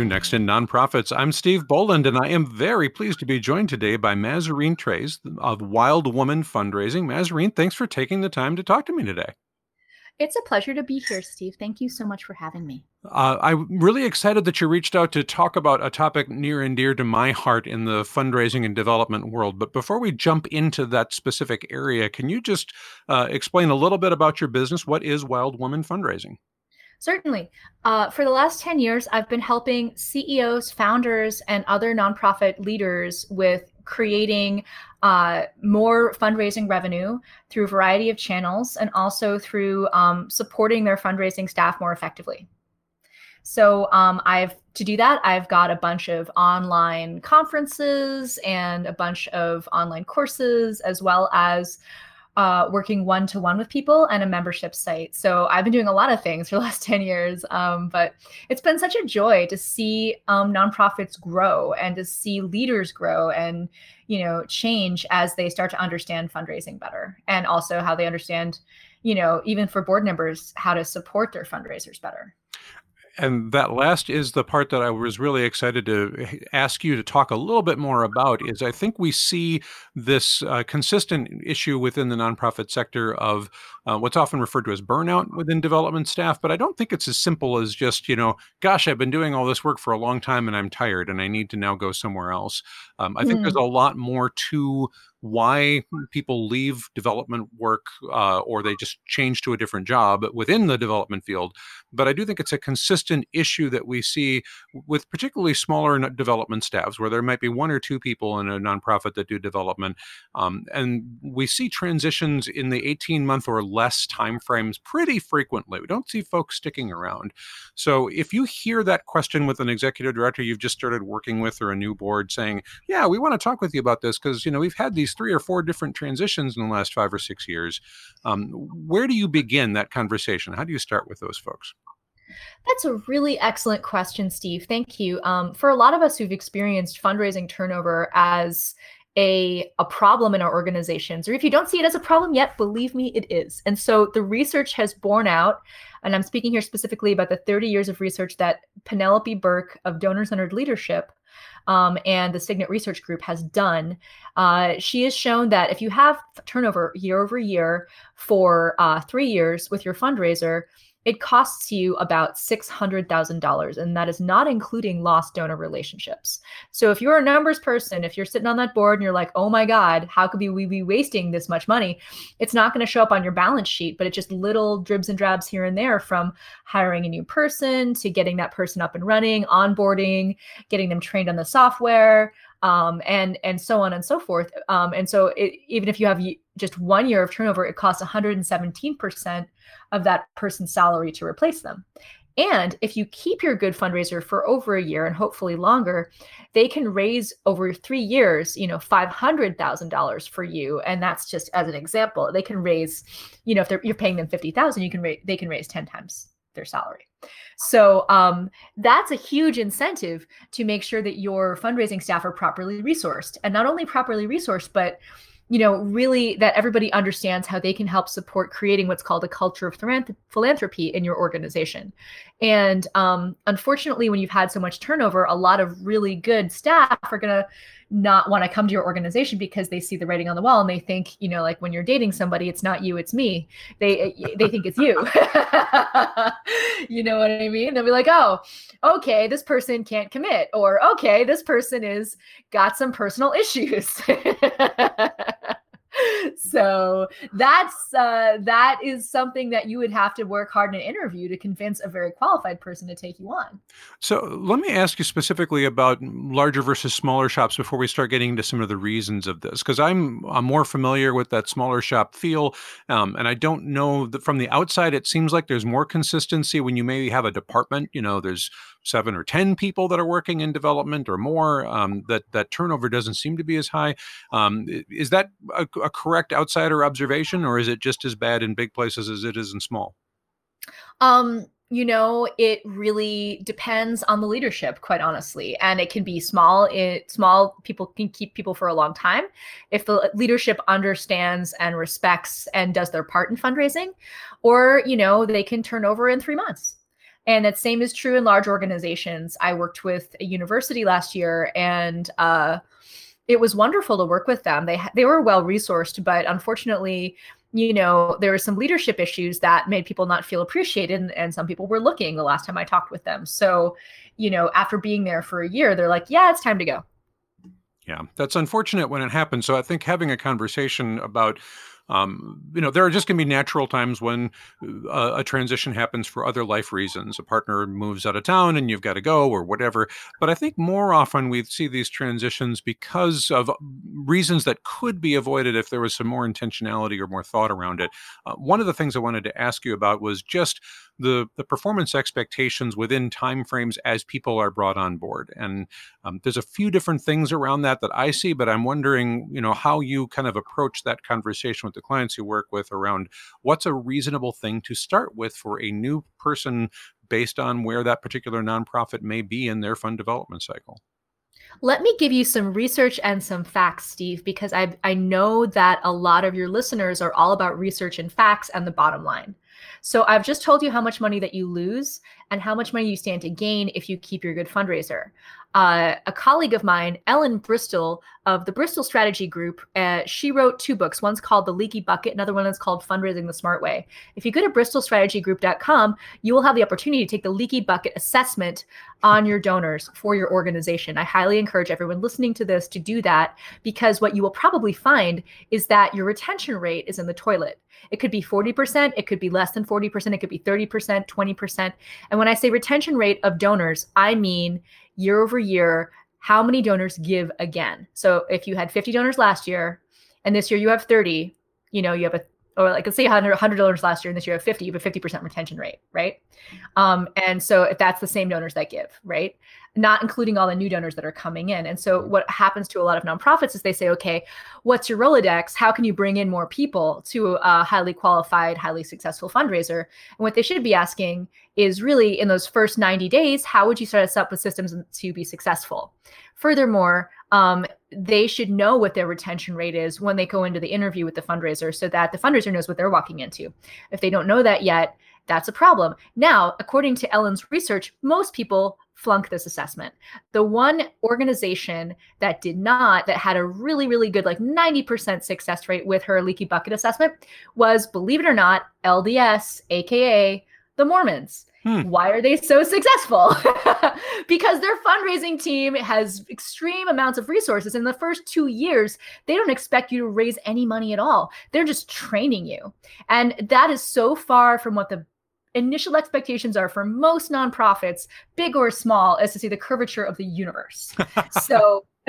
to Next in Nonprofits. I'm Steve Boland, and I am very pleased to be joined today by Mazarine Treyz of Wild Woman Fundraising. Mazarine, thanks for taking the time to talk to me today. It's a pleasure to be here, Steve. Thank you so much for having me. Uh, I'm really excited that you reached out to talk about a topic near and dear to my heart in the fundraising and development world. But before we jump into that specific area, can you just uh, explain a little bit about your business? What is Wild Woman Fundraising? Certainly. Uh, for the last 10 years, I've been helping CEOs, founders, and other nonprofit leaders with creating uh, more fundraising revenue through a variety of channels and also through um, supporting their fundraising staff more effectively. So um, I've to do that, I've got a bunch of online conferences and a bunch of online courses, as well as uh, working one to one with people and a membership site. So I've been doing a lot of things for the last 10 years, um, but it's been such a joy to see um, nonprofits grow and to see leaders grow and you know change as they start to understand fundraising better and also how they understand you know even for board members how to support their fundraisers better and that last is the part that I was really excited to ask you to talk a little bit more about. Is I think we see this uh, consistent issue within the nonprofit sector of uh, what's often referred to as burnout within development staff, but I don't think it's as simple as just you know, gosh, I've been doing all this work for a long time and I'm tired and I need to now go somewhere else. Um, I mm. think there's mm. a lot more to why people leave development work uh, or they just change to a different job within the development field. But I do think it's a consistent issue that we see with particularly smaller development staffs where there might be one or two people in a nonprofit that do development. Um, and we see transitions in the 18 month or less timeframes pretty frequently. We don't see folks sticking around. So if you hear that question with an executive director you've just started working with or a new board saying, yeah, we want to talk with you about this because, you know, we've had these these three or four different transitions in the last five or six years. Um, where do you begin that conversation? How do you start with those folks? That's a really excellent question, Steve. Thank you. Um, for a lot of us who've experienced fundraising turnover as a, a problem in our organizations, or if you don't see it as a problem yet, believe me, it is. And so the research has borne out, and I'm speaking here specifically about the 30 years of research that Penelope Burk of Donor Centered Leadership um, and the Cygnus Research Group has done. Uh, she has shown that if you have turnover year over year for uh, three years with your fundraiser, it costs you about $600,000, and that is not including lost donor relationships. So, if you're a numbers person, if you're sitting on that board and you're like, oh my God, how could we be wasting this much money? It's not going to show up on your balance sheet, but it's just little dribs and drabs here and there from hiring a new person to getting that person up and running, onboarding, getting them trained on the software. Um, and and so on and so forth. Um, and so it, even if you have just one year of turnover, it costs 117 percent of that person's salary to replace them. And if you keep your good fundraiser for over a year and hopefully longer, they can raise over three years, you know, $500,000 for you. And that's just as an example. They can raise, you know, if you're paying them 50,000, you can raise, they can raise 10 times their salary. So um, that's a huge incentive to make sure that your fundraising staff are properly resourced and not only properly resourced, but you know, really that everybody understands how they can help support creating what's called a culture of philanthropy in your organization. And um, unfortunately, when you've had so much turnover, a lot of really good staff are going to not want to come to your organization because they see the writing on the wall and they think, you know, like when you're dating somebody, it's not you, it's me. They they think it's you. you know what I mean? They'll be like, oh, okay, this person can't commit, or okay, this person is got some personal issues. so that's uh, that is something that you would have to work hard in an interview to convince a very qualified person to take you on. So let me ask you specifically about larger versus smaller shops before we start getting into some of the reasons of this, because I'm I'm more familiar with that smaller shop feel, um, and I don't know that from the outside it seems like there's more consistency when you maybe have a department. You know, there's seven or ten people that are working in development or more. Um, that that turnover doesn't seem to be as high. Um, is that a, a correct outsider observation, or is it just as bad in big places as it is in small? Um, you know, it really depends on the leadership, quite honestly. And it can be small. It small people can keep people for a long time if the leadership understands and respects and does their part in fundraising, or you know, they can turn over in three months. And that same is true in large organizations. I worked with a university last year and uh, it was wonderful to work with them. They they were well resourced, but unfortunately, you know, there were some leadership issues that made people not feel appreciated, and, and some people were looking the last time I talked with them. So, you know, after being there for a year, they're like, "Yeah, it's time to go." Yeah, that's unfortunate when it happens. So I think having a conversation about um, you know, there are just going to be natural times when uh, a transition happens for other life reasons. A partner moves out of town and you've got to go or whatever. But I think more often we see these transitions because of reasons that could be avoided if there was some more intentionality or more thought around it. Uh, one of the things I wanted to ask you about was just the the performance expectations within timeframes as people are brought on board. And um, there's a few different things around that that I see, but I'm wondering, you know, how you kind of approach that conversation with the clients you work with around what's a reasonable thing to start with for a new person based on where that particular nonprofit may be in their fund development cycle. Let me give you some research and some facts, Steve, because I I know that a lot of your listeners are all about research and facts and the bottom line. So I've just told you how much money that you lose and how much money you stand to gain if you keep your good fundraiser. Uh, a colleague of mine, Ellen Bristol of the Bristol Strategy Group, uh, she wrote two books. One's called The Leaky Bucket, another one is called Fundraising the Smart Way. If you go to bristolstrategygroup.com, you will have the opportunity to take the Leaky Bucket assessment on your donors for your organization. I highly encourage everyone listening to this to do that because what you will probably find is that your retention rate is in the toilet. It could be 40%, it could be less than 40%, it could be 30%, 20%. And when I say retention rate of donors, I mean year over year, how many donors give again. So if you had 50 donors last year and this year you have 30, you know, you have a or like let's say 100 dollars last year and this year you have 50 you have a 50% retention rate right? Um, and so if that's the same donors that give right not including all the new donors that are coming in and so what happens to a lot of nonprofits is they say okay what's your rolodex how can you bring in more people to a highly qualified highly successful fundraiser and what they should be asking is really in those first 90 days how would you set us up with systems to be successful furthermore um, they should know what their retention rate is when they go into the interview with the fundraiser so that the fundraiser knows what they're walking into. If they don't know that yet, that's a problem. Now, according to Ellen's research, most people flunk this assessment. The one organization that did not, that had a really, really good, like 90% success rate with her leaky bucket assessment was, believe it or not, LDS, AKA the Mormons. Hmm. Why are they so successful? because their fundraising team has extreme amounts of resources. In the first two years, they don't expect you to raise any money at all. They're just training you. And that is so far from what the initial expectations are for most nonprofits, big or small, is to see the curvature of the universe. so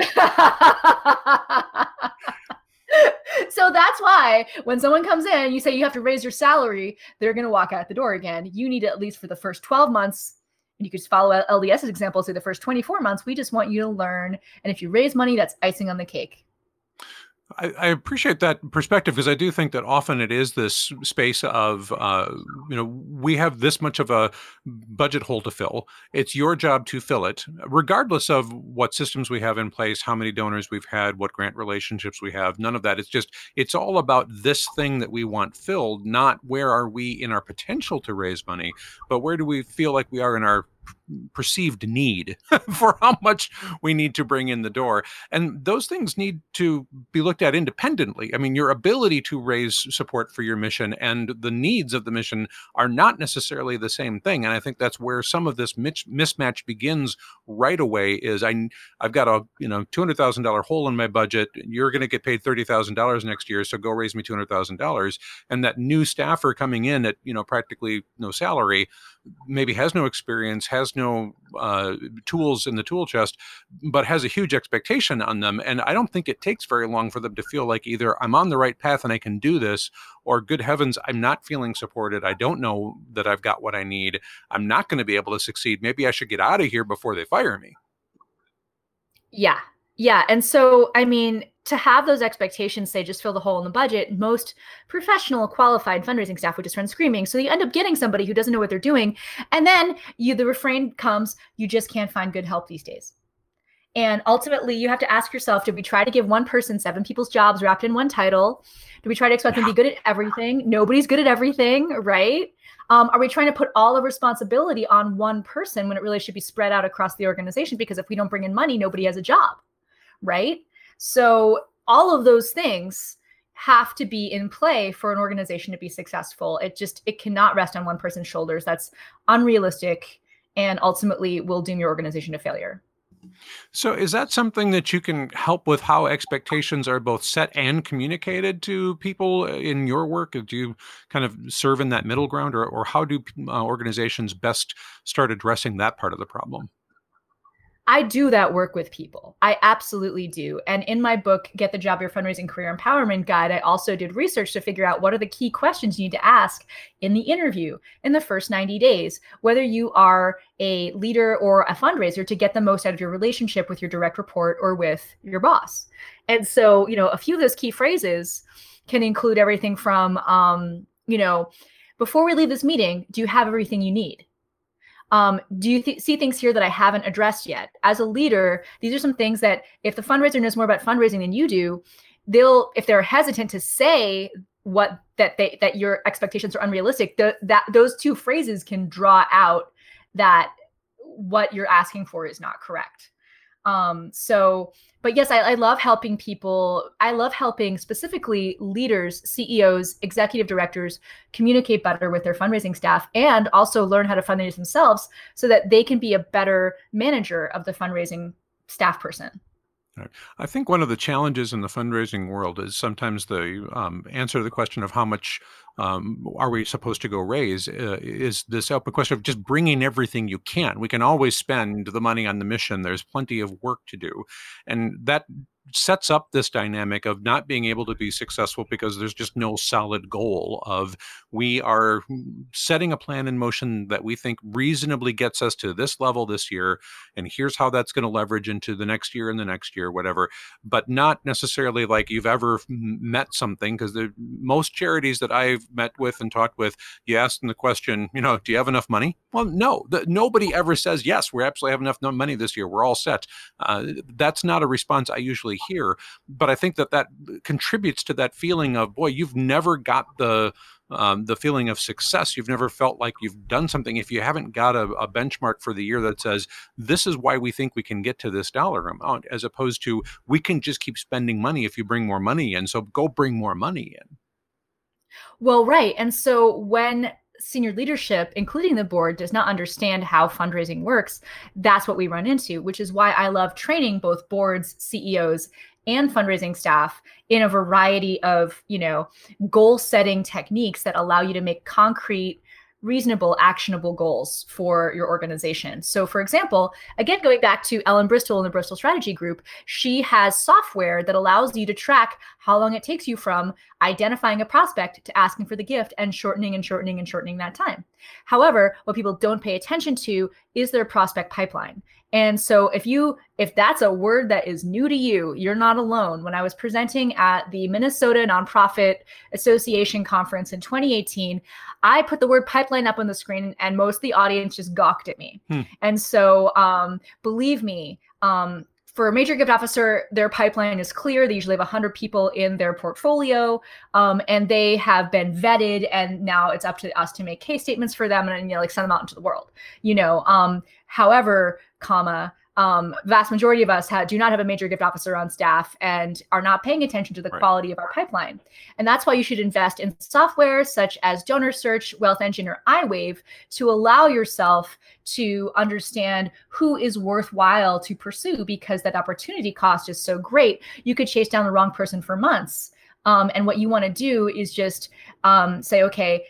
so that's why when someone comes in, you say you have to raise your salary, they're going to walk out the door again. You need at least for the first 12 months. And you could follow LDS's example, say the first 24 months, we just want you to learn. And if you raise money, that's icing on the cake. I, I, appreciate that perspective because I do think that often it is this space of, uh, you know, we have this much of a budget hole to fill. It's your job to fill it, regardless of what systems we have in place, how many donors we've had, what grant relationships we have. None of that. It's just, it's all about this thing that we want filled, not where are we in our potential to raise money, but where do we feel like we are in our perceived need for how much we need to bring in the door. And those things need to be looked at independently. I mean, your ability to raise support for your mission and the needs of the mission are not necessarily the same thing. And I think that's where some of this mismatch begins right away is I I've got a, you know, $200,000 hole in my budget. You're going to get paid $30,000 next year, so go raise me $200,000. And that new staffer coming in at, you know, practically no salary maybe has no experience, has no uh, tools in the tool chest, but has a huge expectation on them. And I don't think it takes very long for them to feel like either I'm on the right path and I can do this, or good heavens, I'm not feeling supported. I don't know that I've got what I need. I'm not going to be able to succeed. Maybe I should get out of here before they fire me. Yeah. Yeah. And so, I mean, to have those expectations say just fill the hole in the budget, most professional, qualified fundraising staff would just run screaming. So you end up getting somebody who doesn't know what they're doing. And then you the refrain comes, you just can't find good help these days. And ultimately, you have to ask yourself did we try to give one person seven people's jobs wrapped in one title? Do we try to expect them to be good at everything? Nobody's good at everything, right? Um, are we trying to put all the responsibility on one person when it really should be spread out across the organization? Because if we don't bring in money, nobody has a job, right? So, all of those things have to be in play for an organization to be successful. It just it cannot rest on one person's shoulders. That's unrealistic and ultimately will doom your organization to failure. So, is that something that you can help with how expectations are both set and communicated to people in your work? Do you kind of serve in that middle ground, or, or how do uh, organizations best start addressing that part of the problem? I do that work with people. I absolutely do. And in my book, Get the Job Your Fundraising Career Empowerment Guide, I also did research to figure out what are the key questions you need to ask in the interview in the first 90 days, whether you are a leader or a fundraiser to get the most out of your relationship with your direct report or with your boss. And so, you know, a few of those key phrases can include everything from, um, you know, before we leave this meeting, do you have everything you need? Um, do you th- see things here that I haven't addressed yet? As a leader, these are some things that if the fundraiser knows more about fundraising than you do, they'll if they're hesitant to say what that they that your expectations are unrealistic, the, that those two phrases can draw out that what you're asking for is not correct. Um, so, but yes, I, I love helping people. I love helping specifically leaders, CEOs, executive directors communicate better with their fundraising staff and also learn how to fundraise themselves so that they can be a better manager of the fundraising staff person. I think one of the challenges in the fundraising world is sometimes the um, answer to the question of how much um, are we supposed to go raise uh, is this open question of just bringing everything you can. We can always spend the money on the mission. There's plenty of work to do, and that sets up this dynamic of not being able to be successful because there's just no solid goal of we are setting a plan in motion that we think reasonably gets us to this level this year and here's how that's going to leverage into the next year and the next year whatever. But not necessarily like you've ever met something because the most charities that I've met with and talked with you ask them the question you know do you have enough money? Well no the, nobody ever says yes we absolutely have enough money this year we're all set. Uh, that's not a response I usually hear. But I think that that contributes to that feeling of, boy, you've never got the um, the feeling of success. You've never felt like you've done something if you haven't got a, a, benchmark for the year that says, this is why we think we can get to this dollar amount, as opposed to we can just keep spending money if you bring more money in. So go bring more money in. Well, right. And so when senior leadership, including the board, does not understand how fundraising works, that's what we run into, which is why I love training both boards, CEOs, and fundraising staff in a variety of, you know, goal setting techniques that allow you to make concrete reasonable, actionable goals for your organization. So, for example, again, going back to Ellen Bristol in the Bristol Strategy Group, she has software that allows you to track how long it takes you from identifying a prospect to asking for the gift and shortening and shortening and shortening that time. However, what people don't pay attention to is their prospect pipeline. And so if you if that's a word that is new to you, you're not alone. When I was presenting at the Minnesota Nonprofit Association conference in 2018, I put the word pipeline up on the screen and most of the audience just gawked at me. Hmm. And so um, believe me, um, for a major gift officer, their pipeline is clear. They usually have 100 people in their portfolio, um, and they have been vetted. And now it's up to us to make case statements for them and you know like send them out into the world. You know, um, however, comma um, vast majority of us have, do not have a major gift officer on staff and are not paying attention to the right. quality of our pipeline. And that's why you should invest in software such as Donor Search, Wealth Engine, or iWave to allow yourself to understand who is worthwhile to pursue because that opportunity cost is so great. You could chase down the wrong person for months. Um, and what you want to do is just um, say, okay,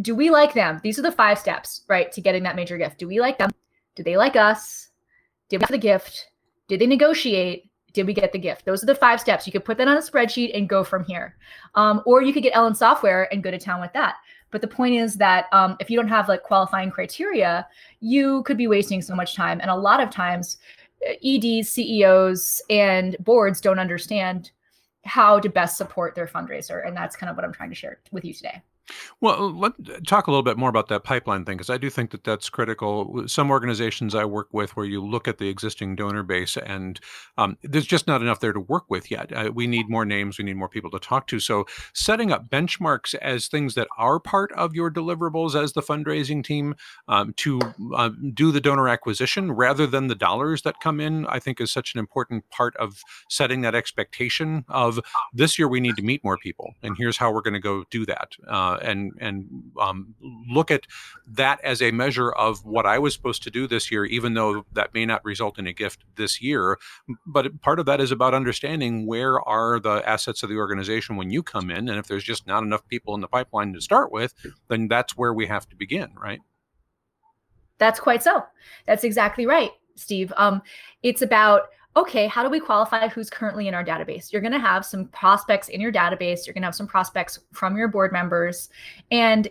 do we like them? These are the five steps, right, to getting that major gift. Do we like them? Do they like us? Did we have the gift? Did they negotiate? Did we get the gift? Those are the five steps. You could put that on a spreadsheet and go from here. Um, or you could get Ellen software and go to town with that. But the point is that um, if you don't have like qualifying criteria, you could be wasting so much time. And a lot of times, uh, EDs, CEOs, and boards don't understand how to best support their fundraiser. And that's kind of what I'm trying to share with you today. Well, let's talk a little bit more about that pipeline thing because I do think that that's critical. Some organizations I work with, where you look at the existing donor base, and um, there's just not enough there to work with yet. Uh, we need more names, we need more people to talk to. So, setting up benchmarks as things that are part of your deliverables as the fundraising team um, to uh, do the donor acquisition rather than the dollars that come in, I think is such an important part of setting that expectation of this year we need to meet more people, and here's how we're going to go do that. Uh, uh, and and um, look at that as a measure of what I was supposed to do this year, even though that may not result in a gift this year. But part of that is about understanding where are the assets of the organization when you come in, and if there's just not enough people in the pipeline to start with, then that's where we have to begin, right? That's quite so. That's exactly right, Steve. Um, it's about okay, how do we qualify who's currently in our database? You're going to have some prospects in your database. You're going to have some prospects from your board members, and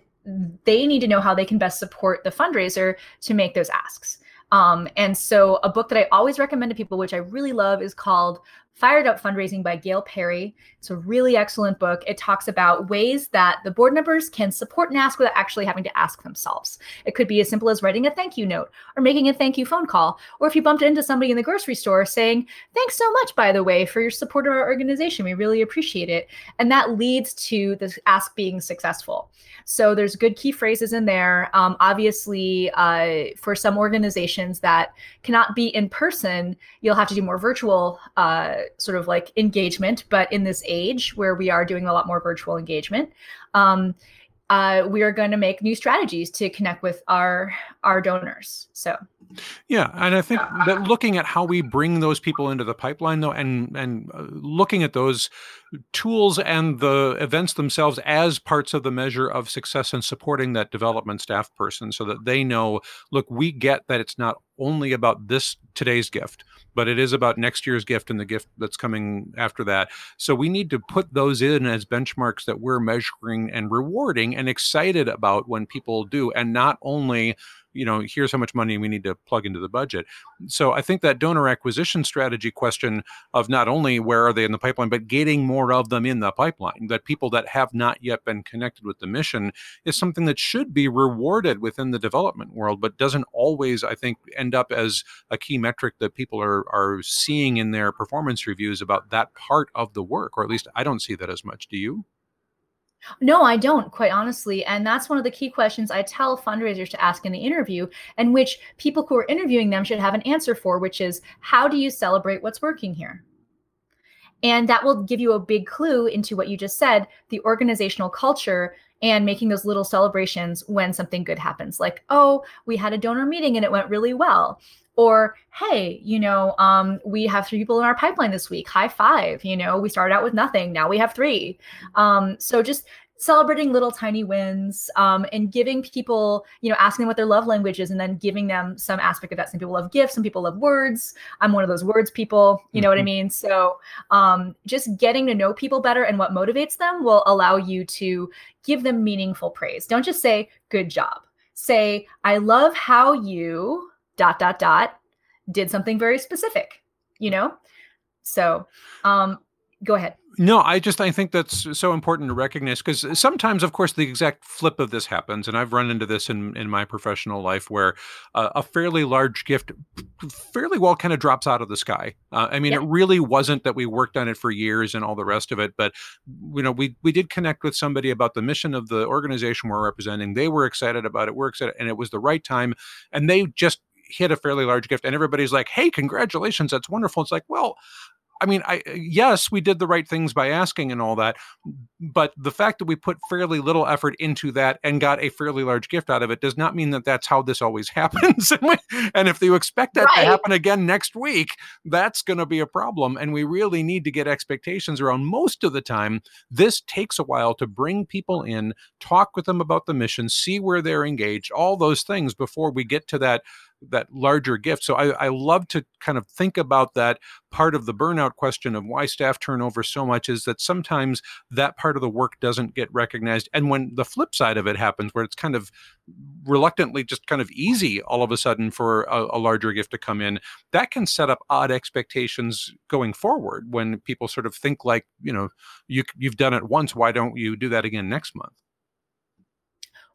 they need to know how they can best support the fundraiser to make those asks. Um, and so, a book that I always recommend to people, which I really love, is called Fired Up Fundraising by Gail Perry. It's a really excellent book. It talks about ways that the board members can support and ask without actually having to ask themselves. It could be as simple as writing a thank you note or making a thank you phone call. Or if you bumped into somebody in the grocery store saying, Thanks so much, by the way, for your support of our organization. We really appreciate it. And that leads to the ask being successful. So there's good key phrases in there. Um, obviously, uh, for some organizations that cannot be in person, you'll have to do more virtual. Uh, sort of like engagement, but in this age where we are doing a lot more virtual engagement, um, uh, we are going to make new strategies to connect with our our donors. So, yeah, and I think that looking at how we bring those people into the pipeline, though, and and uh, looking at those tools and the events themselves as parts of the measure of success and supporting that development staff person, so that they know, look, we get that it's not only about this today's gift but it is about next year's gift and the gift that's coming after that. So we need to put those in as benchmarks that we're measuring and rewarding and excited about when people do, and not only you know here's how much money we need to plug into the budget. So i think that donor acquisition strategy question of not only where are they in the pipeline but getting more of them in the pipeline that people that have not yet been connected with the mission is something that should be rewarded within the development world but doesn't always i think end up as a key metric that people are are seeing in their performance reviews about that part of the work or at least i don't see that as much. Do you no, I don't, quite honestly. And that's one of the key questions I tell fundraisers to ask in the interview, and which people who are interviewing them should have an answer for, which is how do you celebrate what's working here? And that will give you a big clue into what you just said the organizational culture and making those little celebrations when something good happens. Like, oh, we had a donor meeting and it went really well or hey you know um, we have three people in our pipeline this week. High five you know we started out with nothing now we have three. Um, so just celebrating little tiny wins um, and giving people you know asking them what their love language is and then giving them some aspect of that. Some people love gifts some people love words. I'm one of those words people you know mm-hmm. what i mm-hmm. mean? So um, just getting to know people better and what motivates them will allow you to give them meaningful praise. Don't just say good job. Say i love how you dot dot dot did something very specific you know? So um go ahead. No i just i think that's so important to recognize because sometimes of course the exact flip of this happens and i've run into this in in my professional life where uh, a fairly large gift fairly well kind of drops out of the sky. Uh, i mean yeah. it really wasn't that we worked on it for years and all the rest of it but you know we we did connect with somebody about the mission of the organization we're representing. They were excited about it we're excited and it was the right time and they just hit a fairly large gift and everybody's like hey congratulations that's wonderful it's like well I mean, I yes, we did the right things by asking and all that, but the fact that we put fairly little effort into that and got a fairly large gift out of it does not mean that that's how this always happens. and if you expect that right. to happen again next week, that's going to be a problem. And we really need to get expectations around. Most of the time, this takes a while to bring people in, talk with them about the mission, see where they're engaged, all those things before we get to that that larger gift. So I, I love to kind of think about that part of the burnout question of why staff turnover so much is that sometimes that part of the work doesn't get recognized. And when the flip side of it happens, where it's kind of reluctantly just kind of easy all of a sudden for a, a larger gift to come in, that can set up odd expectations going forward when people sort of think like, you know, you, you've done it once, why don't you do that again next month?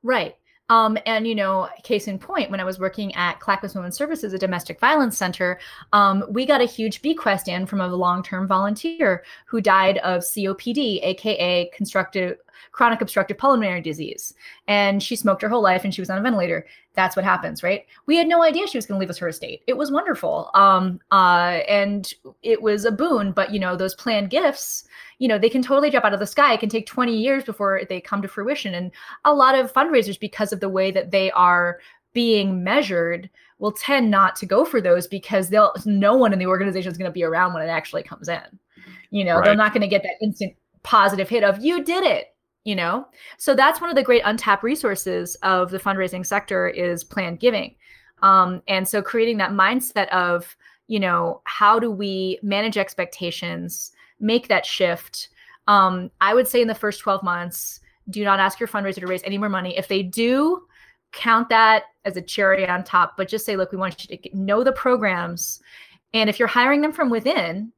Right. Um, and you know, case in point, when I was working at Clackamas Women's Services, a domestic violence center, um, we got a huge bequest in from a long-term volunteer who died of COPD, aka constructive chronic obstructive pulmonary disease, and she smoked her whole life and she was on a ventilator. That's what happens, right? We had no idea she was going to leave us her estate. It was wonderful, um, uh, and it was a boon. But you know, those planned gifts you know they can totally drop out of the sky it can take 20 years before they come to fruition and a lot of fundraisers because of the way that they are being measured will tend not to go for those because they'll no one in the organization is going to be around when it actually comes in you know right. they're not going to get that instant positive hit of you did it you know so that's one of the great untapped resources of the fundraising sector is planned giving um, and so creating that mindset of you know how do we manage expectations make that shift. Um, I would say in the first 12 months, do not ask your fundraiser to raise any more money. If they do, count that as a cherry on top, but just say, look, we want you to know the programs. And if you're hiring them from within,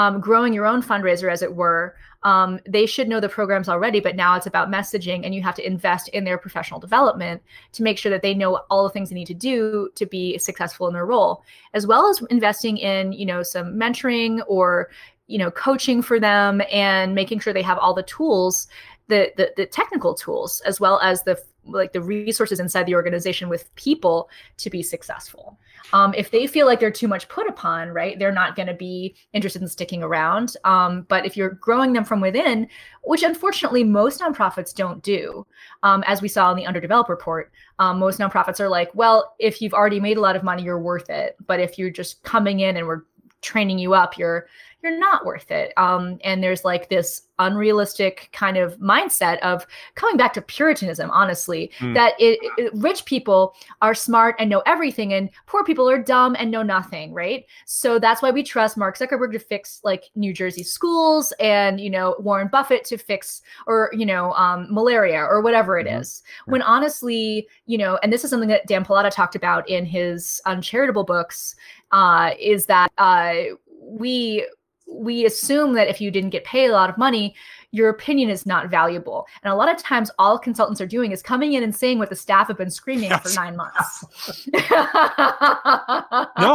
um, growing your own fundraiser, as it were, um, they should know the programs already, but now it's about messaging, and you have to invest in their professional development to make sure that they know all the things they need to do to be successful in their role, as well as investing in, you know, some mentoring or you know coaching for them and making sure they have all the tools the, the, the technical tools as well as the like the resources inside the organization with people to be successful. Um, if they feel like they're too much put upon right they're not going to be interested in sticking around. Um, but if you're growing them from within which unfortunately most nonprofits don't do um, as we saw in the underdeveloped report um, most nonprofits are like well if you've already made a lot of money you're worth it. But if you're just coming in and we're training you up you're you're not worth it. Um, and there's like this unrealistic kind of mindset of coming back to Puritanism, honestly, mm. that it, it, rich people are smart and know everything, and poor people are dumb and know nothing, right? So that's why we trust Mark Zuckerberg to fix like New Jersey schools, and you know Warren Buffett to fix or you know um, malaria or whatever it mm-hmm. is. When honestly, you know, and this is something that Dan Pallotta talked about in his uncharitable books, uh, is that uh, we we assume that if you didn't get paid a lot of money, your opinion is not valuable. And a lot of times, all consultants are doing is coming in and saying what the staff have been screaming yes. for nine months. no,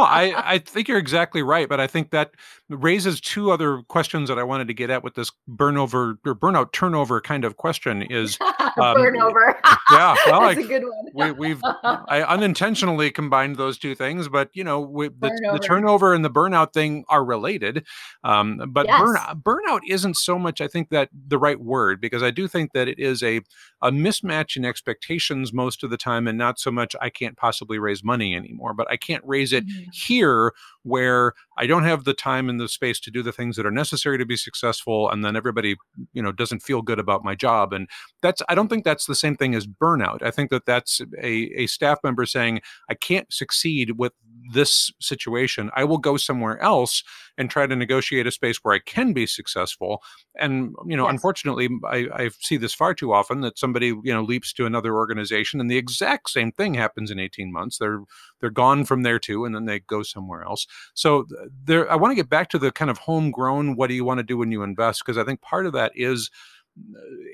I, I think you're exactly right. But I think that raises two other questions that I wanted to get at with this burnover or burnout turnover kind of question is um, burnover. yeah, well, that's like, a good one. we, have I unintentionally combined those two things, but you know, we, the, the, turnover and the burnout thing are related. Um, but yes. burnout burnout isn't so much. I think that the right word because I do think that it is a a mismatch in expectations most of the time and not so much I can't possibly raise money anymore, but I can't raise it mm-hmm. here where I don't have the time and the space to do the things that are necessary to be successful and then everybody, you know, doesn't feel good about my job and that's I don't think that's the same thing as burnout. I think that that's a a staff member saying I can't succeed with this situation. I will go somewhere else and try to negotiate a space where I can be successful. And you know, yes. unfortunately, I, I see this far too often that somebody you know leaps to another organization, and the exact same thing happens in eighteen months. They're they're gone from there too, and then they go somewhere else. So there, I want to get back to the kind of homegrown. What do you want to do when you invest? Because I think part of that is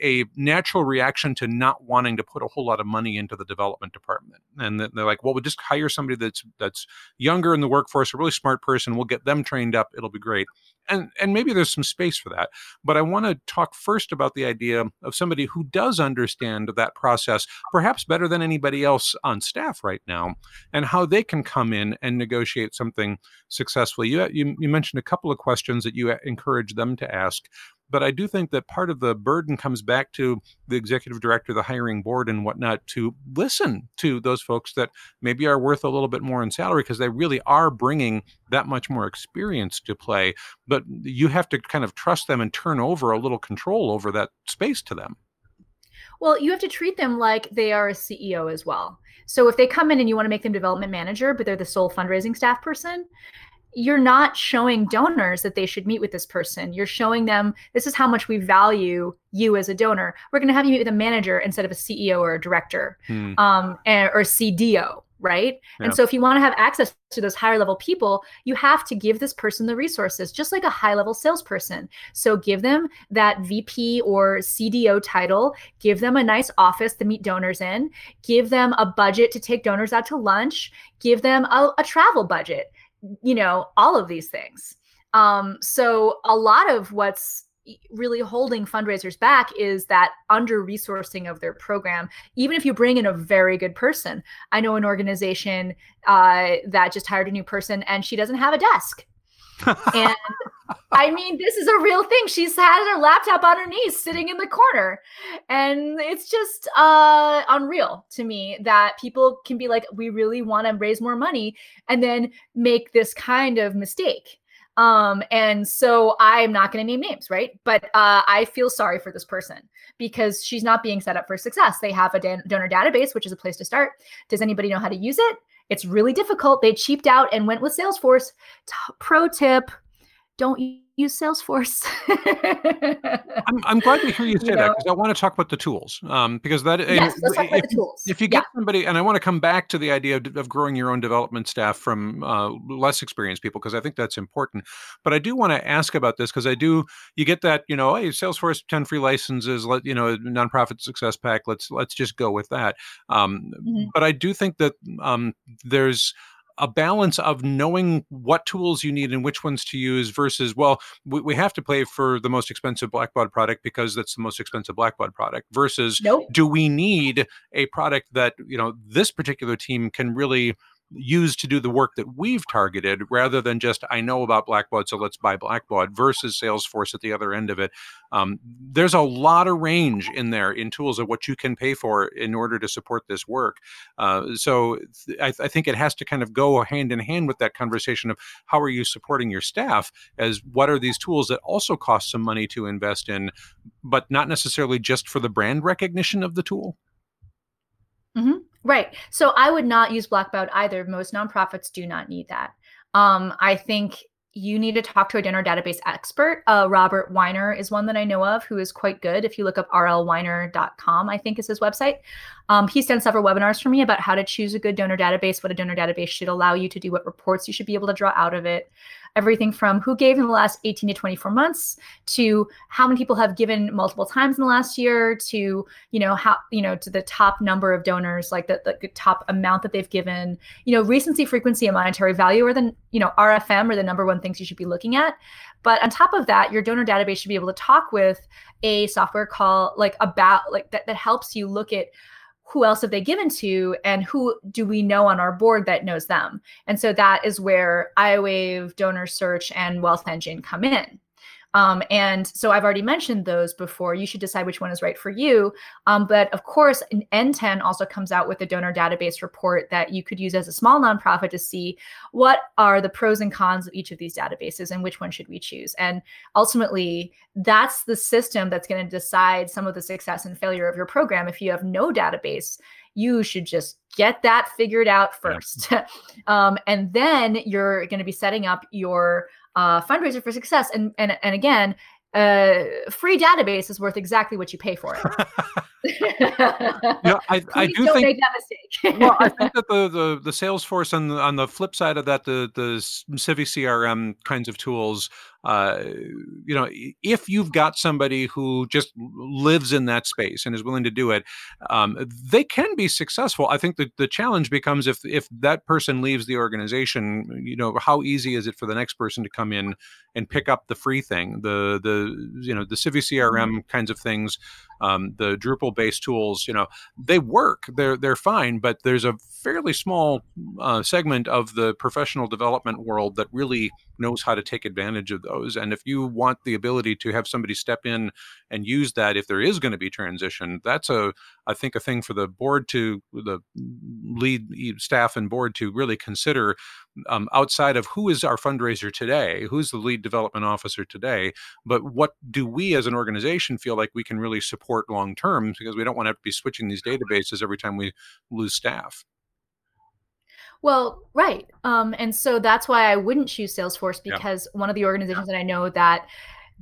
a natural reaction to not wanting to put a whole lot of money into the development department. And they're like well we'll just hire somebody that's that's younger in the workforce a really smart person. We'll get them trained up. It'll be great. And and maybe there's some space for that. But i want to talk first about the idea of somebody who does understand that process perhaps better than anybody else on staff right now and how they can come in and negotiate something successfully. You you, you mentioned a couple of questions that you uh, encourage them to ask but I do think that part of the burden comes back to the executive director, the hiring board, and whatnot to listen to those folks that maybe are worth a little bit more in salary because they really are bringing that much more experience to play. But you have to kind of trust them and turn over a little control over that space to them. Well, you have to treat them like they are a CEO as well. So if they come in and you want to make them development manager, but they're the sole fundraising staff person, you're not showing donors that they should meet with this person. You're showing them this is how much we value you as a donor. We're going to have you meet with a manager instead of a CEO or a director hmm. um, or CDO, right? Yeah. And so if you want to have access to those higher level people, you have to give this person the resources, just like a high level salesperson. So give them that VP or CDO title, give them a nice office to meet donors in, give them a budget to take donors out to lunch, give them a, a travel budget, you know, all of these things. Um, so a lot of what's really holding fundraisers back is that under resourcing of their program even if you bring in a very good person i know an organization uh, that just hired a new person and she doesn't have a desk and i mean this is a real thing she's had her laptop on her knees sitting in the corner and it's just uh, unreal to me that people can be like we really want to raise more money and then make this kind of mistake um, and so I'm not going to name names, right? But uh, I feel sorry for this person because she's not being set up for success. They have a donor database, which is a place to start. Does anybody know how to use it? It's really difficult. They cheaped out and went with Salesforce. T- pro tip don't use Salesforce. I'm, I'm glad to hear you say you that because I want to talk about the tools. Um, because that yes, if, the tools. if you get yeah. somebody, and I want to come back to the idea of, of growing your own development staff from uh, less experienced people because I think that's important. But I do want to ask about this because I do. You get that you know, hey, Salesforce ten free licenses, let you know, nonprofit success pack. Let's let's just go with that. Um, mm-hmm. But I do think that um, there's a balance of knowing what tools you need and which ones to use versus well we, we have to pay for the most expensive blackbaud product because that's the most expensive blackbaud product versus nope. do we need a product that you know this particular team can really used to do the work that we've targeted rather than just I know about Blackbaud, so let's buy Blackbaud versus Salesforce at the other end of it. Um, there's a lot of range in there in tools of what you can pay for in order to support this work. Uh, so th- I, th- I, think it has to kind of go hand in hand with that conversation of how are you supporting your staff as what are these tools that also cost some money to invest in, but not necessarily just for the brand recognition of the tool. Mm-hmm. Right. So I would not use Blackbaud either. Most nonprofits do not need that. Um, I think you need to talk to a donor database expert. Uh, Robert Weiner is one that I know of who is quite good. If you look up rlweiner.com, I think is his website. Um, he's done several webinars for me about how to choose a good donor database, what a donor database should allow you to do, what reports you should be able to draw out of it, everything from who gave in the last 18 to 24 months to how many people have given multiple times in the last year to, you know, how, you know, to the top number of donors, like the, the top amount that they've given, you know, recency, frequency, and monetary value are the, you know, RFM are the number one things you should be looking at. But on top of that, your donor database should be able to talk with a software call like about like that, that helps you look at who else have they given to and who do we know on our board that knows them? And so that is where iWave donor search and wealth engine come in um, and so I've already mentioned those before. You should decide which one is right for you. Um, but of course, NTEN also comes out with a donor database report that you could use as a small nonprofit to see what are the pros and cons of each of these databases and which one should we choose. And ultimately, that's the system that's going to decide some of the success and failure of your program. If you have no database, you should just get that figured out first. Yeah. um, and then you're going to be setting up your uh, fundraiser for success. And and and again, uh, free database is worth exactly what you pay for it. yeah, I, I do think make that mistake. well, I think that the the the Salesforce on the, on the flip side of that, the the Civi CRM kinds of tools uh, you know, if you've got somebody who just lives in that space and is willing to do it, um, they can be successful. I think the, the challenge becomes if if that person leaves the organization, you know, how easy is it for the next person to come in and pick up the free thing, the the you know the Civi CRM mm-hmm. kinds of things, um, the Drupal based tools, you know, they work. They're they're fine, but there's a fairly small uh, segment of the professional development world that really knows how to take advantage of those. And if you want the ability to have somebody step in and use that, if there is going to be transition, that's a I think a thing for the board to the lead staff and board to really consider um, outside of who is our fundraiser today, who's the lead development officer today, but what do we as an organization feel like we can really support long term because we don't want to, to be switching these databases every time we lose staff. Well, right. Um, and so that's why I wouldn't choose Salesforce because yeah. one of the organizations that I know that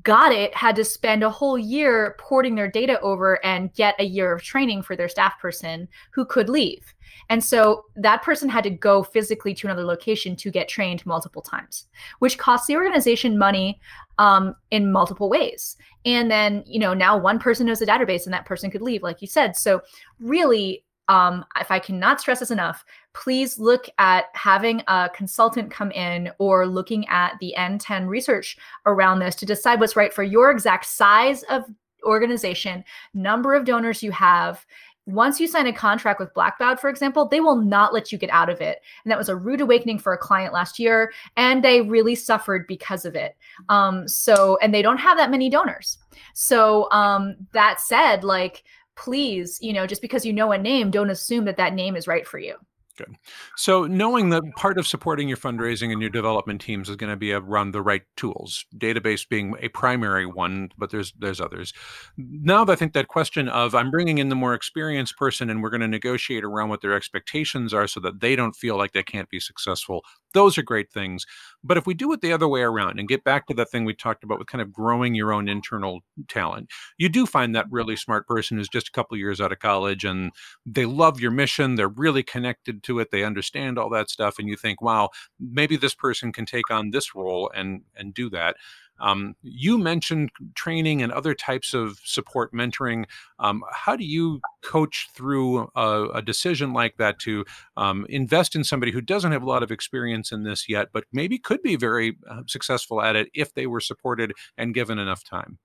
got it had to spend a whole year porting their data over and get a year of training for their staff person who could leave. And so that person had to go physically to another location to get trained multiple times, which costs the organization money um, in multiple ways. And then, you know, now one person knows the database and that person could leave, like you said. So, really, um, if I cannot stress this enough, please look at having a consultant come in or looking at the NTEN research around this to decide what's right for your exact size of organization, number of donors you have. Once you sign a contract with Blackbaud, for example, they will not let you get out of it. And that was a rude awakening for a client last year, and they really suffered because of it. Um, so, and they don't have that many donors. So, um, that said, like, please, you know, just because you know a name, don't assume that that name is right for you. Good. So knowing that part of supporting your fundraising and your development teams is going to be around the right tools, database being a primary one, but there's there's others. Now I think that question of I'm bringing in the more experienced person and we're going to negotiate around what their expectations are so that they don't feel like they can't be successful. Those are great things. But if we do it the other way around and get back to that thing we talked about with kind of growing your own internal talent, you do find that really smart person who's just a couple years out of college and they love your mission, they're really connected to it, they understand all that stuff, and you think, wow, maybe this person can take on this role and and do that. Um, you mentioned training and other types of support mentoring. Um, how do you coach through a, a decision like that to um, invest in somebody who doesn't have a lot of experience in this yet, but maybe could be very uh, successful at it if they were supported and given enough time?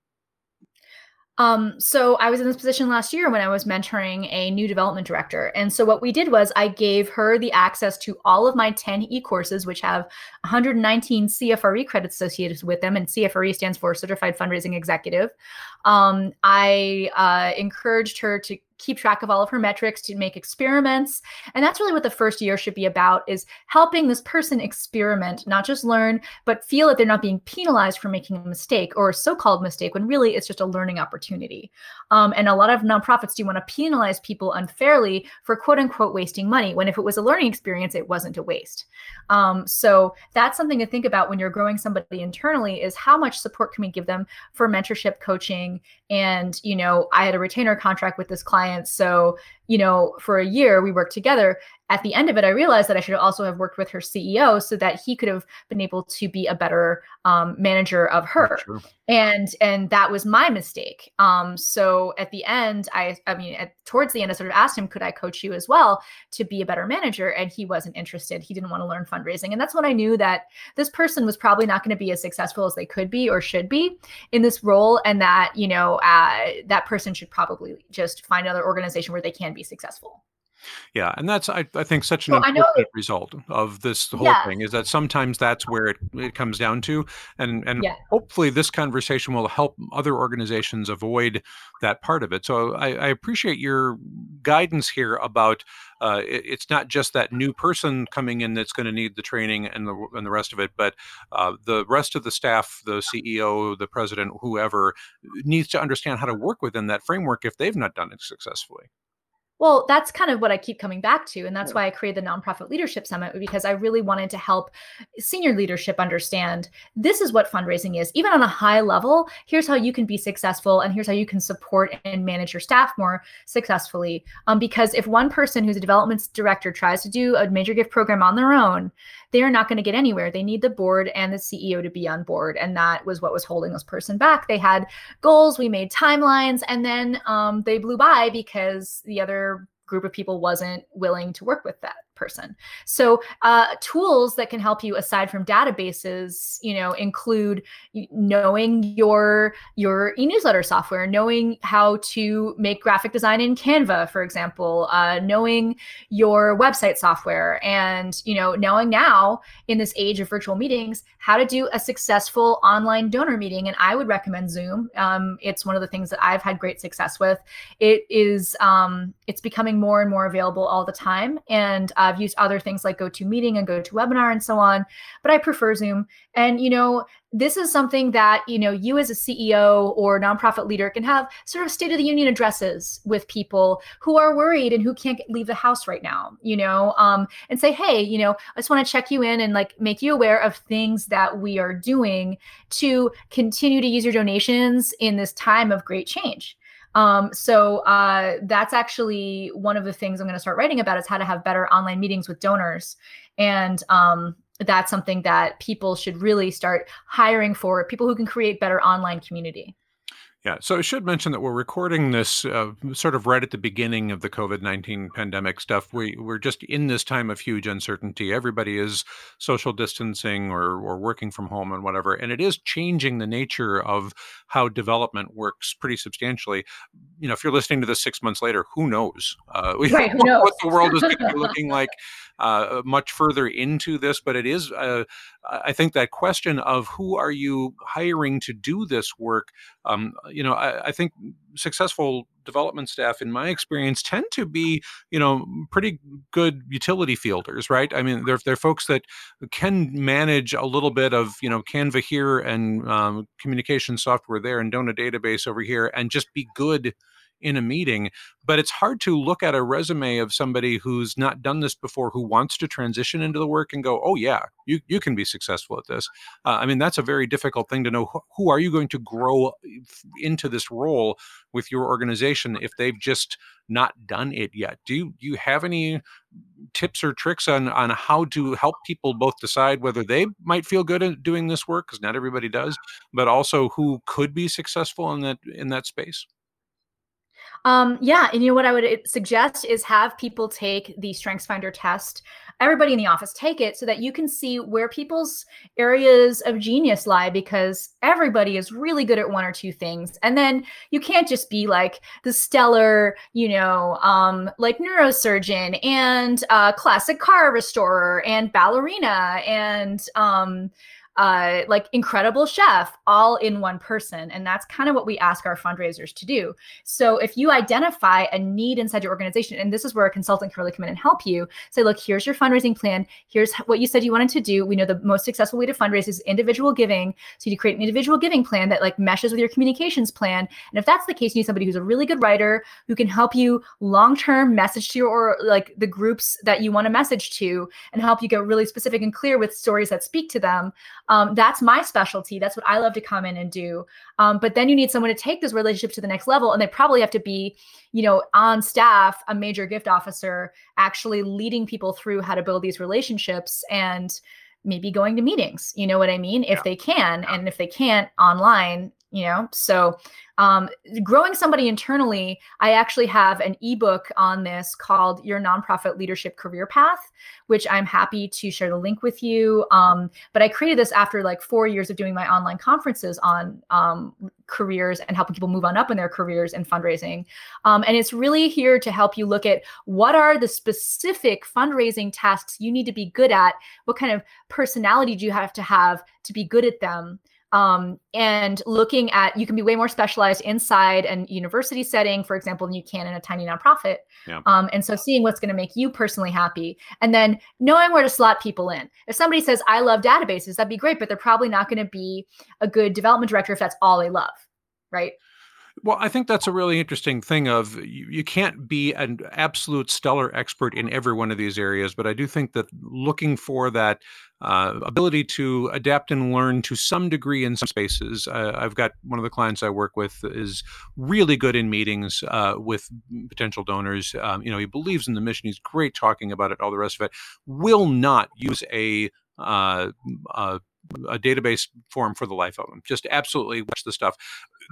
Um, so I was in this position last year when I was mentoring a new development director. And so what we did was I gave her the access to all of my 10 e-courses, which have 119 CFRE credits associated with them. And CFRE stands for Certified Fundraising Executive. Um, I uh, encouraged her to keep track of all of her metrics to make experiments. And that's really what the first year should be about is helping this person experiment not just learn but feel that they're not being penalized for making a mistake or a so-called mistake when really it's just a learning opportunity. Um, and a lot of nonprofits do want to penalize people unfairly for quote unquote wasting money when if it was a learning experience it wasn't a waste. Um, so that's something to think about when you're growing somebody internally is how much support can we give them for mentorship coaching and you know i had a retainer contract with this client clients. So, you know, for a year we worked together. At the end of it, I realized that I should also have worked with her CEO so that he could have been able to be a better um, manager of her. And and that was my mistake. Um, so at the end, I I mean, at, towards the end, I sort of asked him, could I coach you as well to be a better manager? And he wasn't interested. He didn't want to learn fundraising. And that's when I knew that this person was probably not going to be as successful as they could be or should be in this role, and that you know uh, that person should probably just find another organization where they can be successful. Yeah, and that's I, I think such an well, important result of this whole yeah. thing is that sometimes that's where it, it comes down to, and and yeah. hopefully this conversation will help other organizations avoid that part of it. So I, I appreciate your guidance here about uh, it, it's not just that new person coming in that's going to need the training and the and the rest of it, but uh, the rest of the staff, the CEO, the president, whoever needs to understand how to work within that framework if they've not done it successfully. Well, that's kind of what I keep coming back to. And that's why I created the Nonprofit Leadership Summit because I really wanted to help senior leadership understand this is what fundraising is. Even on a high level, here's how you can be successful and here's how you can support and manage your staff more successfully. Um, because if one person who's a development director tries to do a major gift program on their own, they're not going to get anywhere. They need the board and the CEO to be on board. And that was what was holding this person back. They had goals, we made timelines, and then um, they blew by because the other group of people wasn't willing to work with that person. So uh, tools that can help you aside from databases, you know, include knowing your your e-newsletter software, knowing how to make graphic design in Canva, for example, uh, knowing your website software, and you know, knowing now in this age of virtual meetings how to do a successful online donor meeting. And I would recommend Zoom. Um, it's one of the things that I've had great success with. It is um, it's becoming more and more available all the time, and uh, I've used other things like GoToMeeting and GoToWebinar and so on, but I prefer Zoom. And, you know, this is something that you know you as a ceo or nonprofit leader can have sort of state of the union addresses with people who are worried and who can't leave the house right now you know um, and say hey you know i just want to check you in and like make you aware of things that we are doing to continue to use your donations in this time of great change um, so uh, that's actually one of the things I'm going to start writing about is how to have better online meetings with donors. And um, that's something that people should really start hiring for people who can create better online community. Yeah, so I should mention that we're recording this uh, sort of right at the beginning of the COVID 19 pandemic stuff. We, we're just in this time of huge uncertainty. Everybody is social distancing or, or working from home and whatever. And it is changing the nature of how development works pretty substantially. You know, if you're listening to this six months later, who knows? Uh, right, who knows? what the world is going to be looking like uh, much further into this. But it is, uh, I think, that question of who are you hiring to do this work? Um, you know, I, I think successful development staff in my experience tend to be you know pretty good utility fielders right i mean they're, they're folks that can manage a little bit of you know canva here and um, communication software there and donor database over here and just be good in a meeting but it's hard to look at a resume of somebody who's not done this before who wants to transition into the work and go oh yeah you, you can be successful at this. Uh, i mean that's a very difficult thing to know who, who are you going to grow into this role with your organization if they've just not done it yet? Do you, do you have any tips or tricks on on how to help people both decide whether they might feel good at doing this work because not everybody does but also who could be successful in that in that space um, yeah, and you know what I would uh, suggest is have people take the StrengthsFinder test. Everybody in the office take it so that you can see where people's areas of genius lie because everybody is really good at one or two things. And then you can't just be like the stellar, you know, um, like neurosurgeon and uh, classic car restorer and ballerina and um, uh, like incredible chef all in one person. And that's kind of what we ask our fundraisers to do. So if you identify a need inside your organization, and this is where a consultant can really come in and help you say, look, here's your fundraising plan. Here's what you said you wanted to do. We know the most successful way to fundraise is individual giving. So you create an individual giving plan that like meshes with your communications plan. And if that's the case, you need somebody who's a really good writer who can help you long-term message to your or like the groups that you want to message to and help you get really specific and clear with stories that speak to them um, that's my specialty. That's what I love to come in and do. Um, but then you need someone to take this relationship to the next level, and they probably have to be, you know, on staff, a major gift officer, actually leading people through how to build these relationships and maybe going to meetings. You know what I mean? If yeah. they can, and if they can't, online. You know, so um, growing somebody internally, I actually have an ebook on this called Your Nonprofit Leadership Career Path, which I'm happy to share the link with you. Um, but I created this after like four years of doing my online conferences on um, careers and helping people move on up in their careers and fundraising. Um, and it's really here to help you look at what are the specific fundraising tasks you need to be good at, what kind of personality do you have to have to be good at them um, and looking at you can be way more specialized inside an university setting for example than you can in a tiny nonprofit. Yeah. um, and so seeing what's going to make you personally happy and then knowing where to slot people in. If somebody says i love databases that'd be great but they're probably not going to be a good development director if that's all they love right well, I think that's a really interesting thing of you, you, can't be an absolute stellar expert in every one of these areas, but I do think that looking for that uh, ability to adapt and learn to some degree in some spaces. Uh, I've got one of the clients I work with is really good in meetings uh, with potential donors. Um, you know, he believes in the mission. He's great talking about it, all the rest of it. Will not use a uh, a database form for the life of them. Just absolutely watch the stuff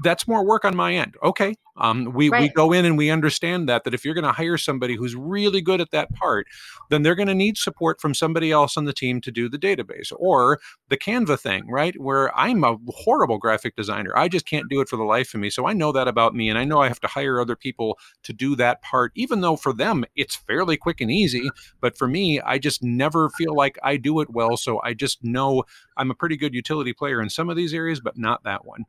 that's more work on my end. Okay. Um, we, right. we go in and we understand that, that if you're going to hire somebody who's really good at that part, then they're going to need support from somebody else on the team to do the database or the Canva thing, right? Where I'm a horrible graphic designer. I just can't do it for the life of me. So I know that about me. And I know I have to hire other people to do that part, even though for them it's fairly quick and easy. But for me, I just never feel like I do it well. So I just know I'm a pretty good utility player in some of these areas, but not that one.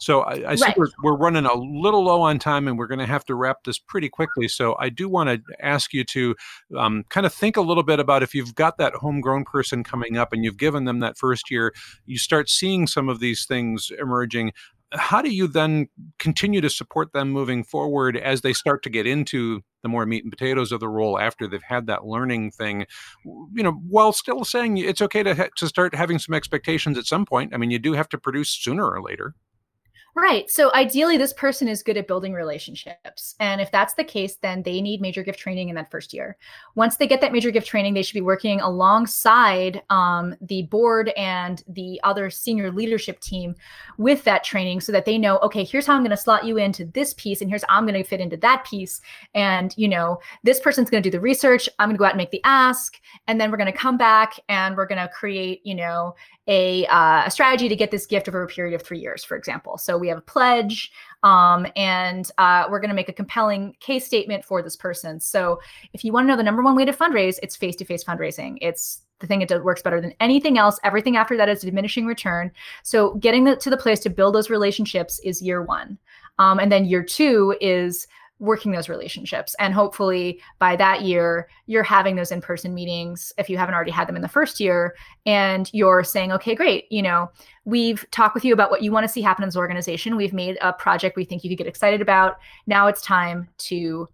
So I, I see right. we're, we're running a little low on time and we're going to have to wrap this pretty quickly. So I do want to ask you to um, kind of think a little bit about if you've got that homegrown person coming up and you've given them that first year, you start seeing some of these things emerging how do you then continue to support them moving forward as they start to get into the more meat and potatoes of the role after they've had that learning thing you know while still saying it's okay to ha- to start having some expectations at some point i mean you do have to produce sooner or later Right. So ideally, this person is good at building relationships. And if that's the case, then they need major gift training in that first year. Once they get that major gift training, they should be working alongside um, the board and the other senior leadership team with that training so that they know, okay, here's how I'm going to slot you into this piece, and here's how I'm going to fit into that piece. And, you know, this person's going to do the research. I'm going to go out and make the ask. And then we're going to come back and we're going to create, you know, a, uh, a strategy to get this gift over a period of three years, for example. So we have a pledge, um, and uh, we're going to make a compelling case statement for this person. So if you want to know the number one way to fundraise, it's face to face fundraising. It's the thing that works better than anything else. Everything after that is diminishing return. So getting the, to the place to build those relationships is year one. Um, and then year two is working those relationships. And hopefully by that year, you're having those in person meetings if you haven't already had them in the first year. And you're saying, okay, great. You know, we've talked with you about what you want to see happen in this organization. We've made a project we think you could get excited about. Now it's time to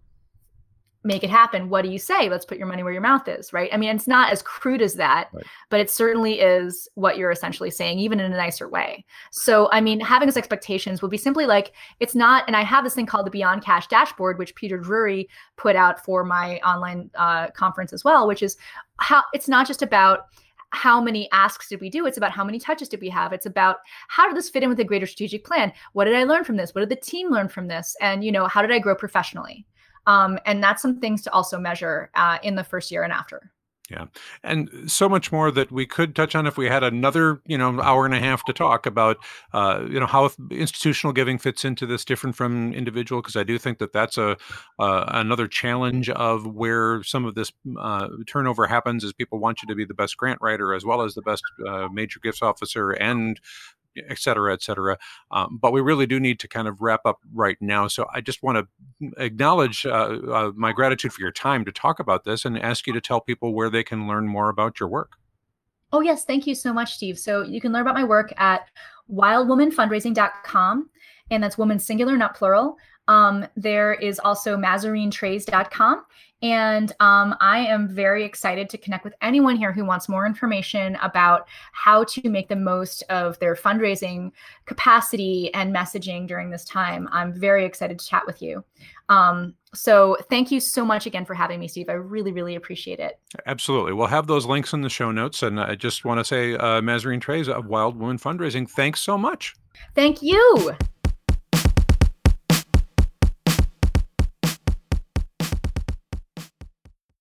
make it happen what do you say let's put your money where your mouth is right i mean it's not as crude as that right. but it certainly is what you're essentially saying even in a nicer way so i mean having those expectations would be simply like it's not and i have this thing called the beyond cash dashboard which peter drury put out for my online uh, conference as well which is how it's not just about how many asks did we do? It's about how many touches did we have? It's about how did this fit in with a greater strategic plan? What did I learn from this? What did the team learn from this? And you know, how did I grow professionally? Um, and that's some things to also measure uh, in the first year and after. Yeah. And so much more that we could touch on if we had another, you know, hour and a half to talk about, uh, you know, how institutional giving fits into this different from individual. Because I do think that that's a uh, another challenge of where some of this uh, turnover happens is people want you to be the best grant writer as well as the best uh, major gifts officer and et cetera, et cetera. Um, but we really do need to kind of wrap up right now. So I just want to acknowledge uh, uh, my gratitude for your time to talk about this and ask you to tell people where they can learn more about your work. Oh, yes. Thank you so much, Steve. So you can learn about my work at wildwomanfundraising.com. And that's woman singular, not plural. Um, there is also mazarinetreyz.com. And um, I am very excited to connect with anyone here who wants more information about how to make the most of their fundraising capacity and messaging during this time. I'm very excited to chat with you. Um, so thank you so much again for having me, Steve. I really, really appreciate it. Absolutely. We'll have those links in the show notes. And I just want to say, uh, Mazarine Treyz of Wild Woman Fundraising, thanks so much. Thank you.